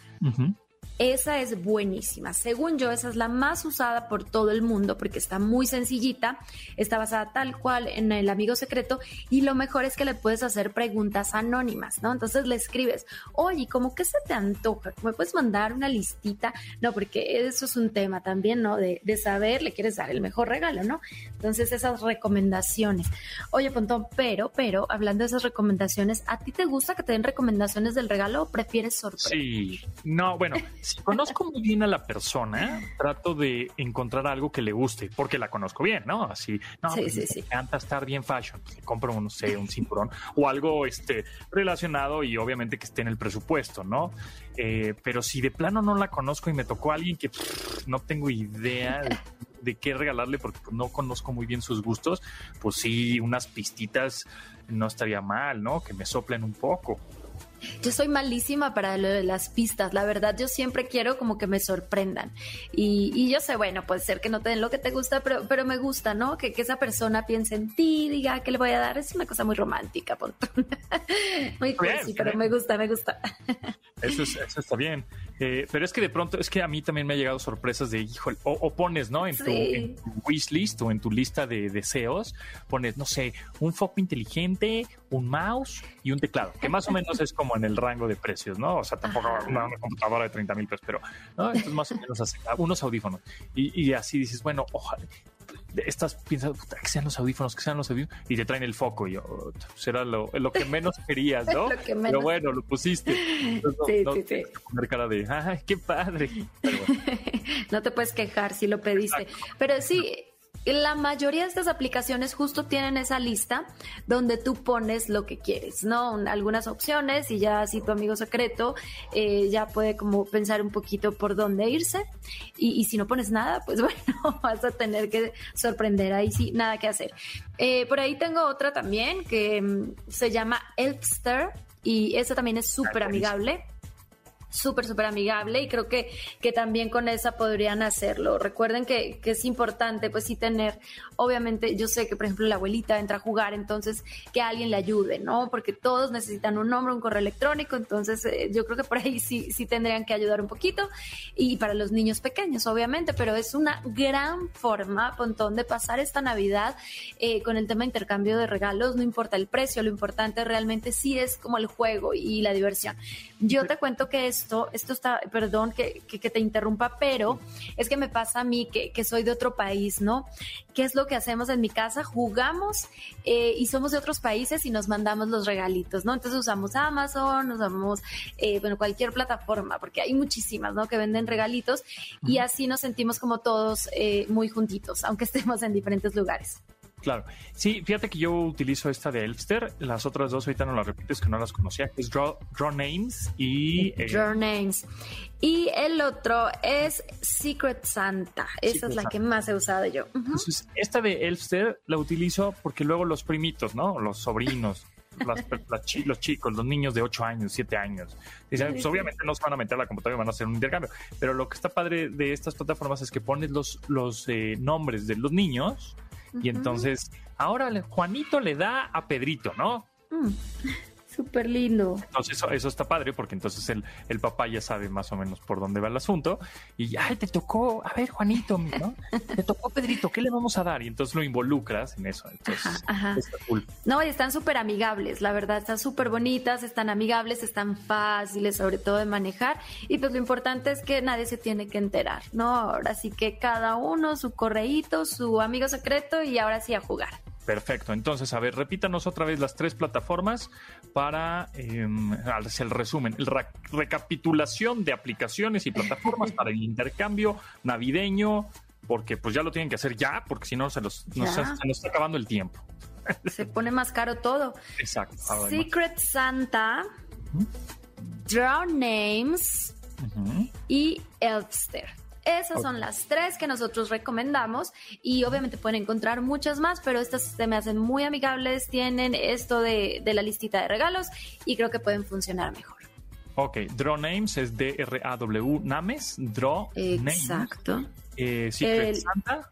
Speaker 6: Esa es buenísima. Según yo, esa es la más usada por todo el mundo porque está muy sencillita, está basada tal cual en el amigo secreto y lo mejor es que le puedes hacer preguntas anónimas, ¿no? Entonces le escribes, oye, ¿cómo que se te antoja? ¿Me puedes mandar una listita? No, porque eso es un tema también, ¿no? De, de saber, le quieres dar el mejor regalo, ¿no? Entonces esas recomendaciones. Oye, Pontón, pero, pero, hablando de esas recomendaciones, ¿a ti te gusta que te den recomendaciones del regalo o prefieres sorpresa?
Speaker 2: Sí, no, bueno, si conozco muy bien a la persona, trato de encontrar algo que le guste, porque la conozco bien, ¿no? Así, no,
Speaker 6: Sí,
Speaker 2: pues,
Speaker 6: sí,
Speaker 2: me
Speaker 6: sí.
Speaker 2: encanta estar bien fashion, pues, le compro, no sé, un cinturón o algo este, relacionado y obviamente que esté en el presupuesto, ¿no? Eh, pero si de plano no la conozco y me tocó a alguien que pff, no tengo idea de, de qué regalarle porque pues, no conozco muy bien sus gustos, pues sí, unas pistitas no estaría mal, ¿no? Que me soplen un poco.
Speaker 6: Yo soy malísima para lo de las pistas, la verdad yo siempre quiero como que me sorprendan y, y yo sé, bueno, puede ser que no te den lo que te gusta, pero, pero me gusta, ¿no? Que, que esa persona piense en ti, diga que le voy a dar, es una cosa muy romántica, muy cursi, pero
Speaker 2: bien.
Speaker 6: me gusta, me gusta.
Speaker 2: Eso, es- eso está bien. Eh, pero es que de pronto, es que a mí también me ha llegado sorpresas de, híjole, o, o pones, ¿no? En tu, en tu wish list o en tu lista de deseos, pones, no sé, un foco inteligente, un mouse y un teclado, que más o menos es como en el rango de precios, ¿no? O sea, tampoco una, una computadora de 30 mil pesos, pero ¿no? Esto es más o menos así, unos audífonos. Y, y así dices, bueno, ojalá. Estás pensando, "Puta, que sean los audífonos, que sean los audífonos, y te traen el foco. Y yo, será lo, lo que menos querías, ¿no?
Speaker 6: Lo que
Speaker 2: Pero
Speaker 6: menos.
Speaker 2: bueno, lo pusiste. Entonces, no-
Speaker 6: Sí,
Speaker 2: no
Speaker 6: sí, sí.
Speaker 2: poner cara de, ¡ay, qué padre! Pero bueno,
Speaker 6: no te puedes quejar si lo pediste. Pero sí, la mayoría de estas aplicaciones justo tienen esa lista donde tú pones lo que quieres, ¿no? Un- Algunas opciones y ya así tu amigo secreto eh, ya puede como pensar un poquito por dónde irse. Y, y si no pones nada, pues bueno, vas a tener que sorprender ahí sí, nada que hacer. Eh, por ahí tengo otra también que mm, se llama Elfster y esa también es súper amigable súper, súper amigable y creo que, que también con esa podrían hacerlo. Recuerden que, que es importante, pues sí tener, obviamente, yo sé que, por ejemplo, la abuelita entra a jugar, entonces que alguien le ayude, ¿no? Porque todos necesitan un nombre, un correo electrónico, entonces eh, yo creo que por ahí sí, sí tendrían que ayudar un poquito y para los niños pequeños, obviamente, pero es una gran forma, Pontón, de pasar esta Navidad eh, con el tema de intercambio de regalos, no importa el precio, lo importante realmente sí es como el juego y la diversión. Yo te cuento que esto, esto está, perdón que, que, que te interrumpa, pero es que me pasa a mí que, que soy de otro país, ¿no? ¿Qué es lo que hacemos en mi casa? Jugamos eh, y somos de otros países y nos mandamos los regalitos, ¿no? Entonces usamos Amazon, usamos, eh, bueno, cualquier plataforma, porque hay muchísimas, ¿no? Que venden regalitos y así nos sentimos como todos eh, muy juntitos, aunque estemos en diferentes lugares.
Speaker 2: Claro. Sí, fíjate que yo utilizo esta de Elfster. Las otras dos ahorita no las repites, que no las conocía, que es Draw, Draw Names y... eh,
Speaker 6: Your Names. Y el otro es Secret Santa. Esa
Speaker 2: Secret
Speaker 6: es la
Speaker 2: Santa.
Speaker 6: que más he usado yo.
Speaker 2: Entonces, esta de Elfster la utilizo porque luego los primitos, ¿no? Los sobrinos, las- las chi- los chicos, los niños de 8 años, 7 años. Dicen, pues, obviamente no se van a meter a la computadora y van a hacer un intercambio. Pero lo que está padre de estas plataformas es que pones los, los eh, nombres de los niños y entonces ahora Juanito le da a Pedrito, ¿no?
Speaker 6: Mm, Súper lindo.
Speaker 2: Entonces eso, eso está padre porque entonces el, el papá ya sabe más o menos por dónde va el asunto y ay, te tocó, a ver Juanito, ¿no? Te tocó Pedrito, ¿qué le vamos a dar? Y entonces lo involucras en eso. Entonces
Speaker 6: Ajá, ajá.
Speaker 2: está cool.
Speaker 6: No, y están súper amigables, la verdad, están súper bonitas, están amigables, están fáciles, sobre todo de manejar. Y pues lo importante es que nadie se tiene que enterar, ¿no? Ahora sí que cada uno, su correíto, su amigo secreto y ahora sí a jugar.
Speaker 2: Perfecto. Entonces, a ver, repítanos otra vez las tres plataformas para eh, hacer el resumen, el ra- recapitulación de aplicaciones y plataformas para el intercambio navideño, porque pues ya lo tienen que hacer ya, porque si no se, los, nos, se nos está acabando el tiempo.
Speaker 6: Se pone más caro todo.
Speaker 2: Exacto. Además.
Speaker 6: Secret Santa, Draw Names y Elfster. Esas son las tres que nosotros recomendamos y obviamente pueden encontrar muchas más, pero estas se me hacen muy amigables, tienen esto de, de la listita de regalos y creo que pueden funcionar mejor.
Speaker 2: Ok, Draw Names es D-R-A-W Names, Draw Names,
Speaker 6: Exacto.
Speaker 2: eh, Secret
Speaker 6: El-
Speaker 2: Santa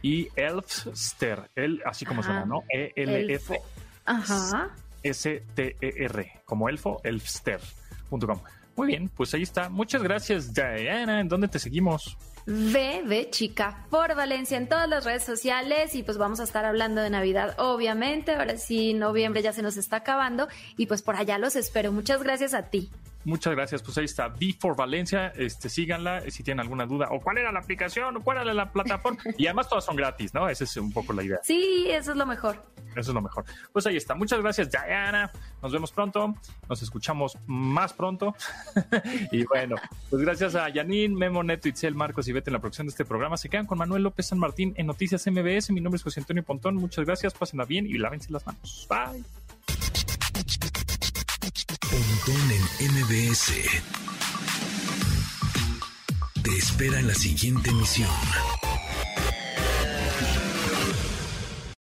Speaker 2: y Elfster, el, así como
Speaker 6: Ajá.
Speaker 2: suena, ¿no? E E-L-F.
Speaker 6: Ajá.
Speaker 2: S-T-E-R, como elfo, elfster.com. Muy bien, pues ahí está. Muchas gracias, Diana. ¿En dónde te seguimos?
Speaker 6: Ve, chica, por Valencia en todas las redes sociales y pues vamos a estar hablando de Navidad, obviamente. Ahora sí, noviembre ya se nos está acabando y pues por allá los espero. Muchas gracias a ti.
Speaker 2: Muchas gracias. Pues ahí está, B4 Valencia. Este, síganla si tienen alguna duda o cuál era la aplicación o cuál era la plataforma. y además todas son gratis, ¿no? Esa es un poco la idea.
Speaker 6: Sí, eso es lo mejor.
Speaker 2: Eso es lo mejor. Pues ahí está. Muchas gracias, Diana. Nos vemos pronto. Nos escuchamos más pronto. y bueno, pues gracias a Yanin, Memo, Neto, Itzel, Marcos y Vete en la producción de este programa. Se quedan con Manuel López San Martín en Noticias MBS. Mi nombre es José Antonio Pontón. Muchas gracias. Pásenla bien y lávense las manos. Bye.
Speaker 1: En MBS. Te espera en la siguiente emisión.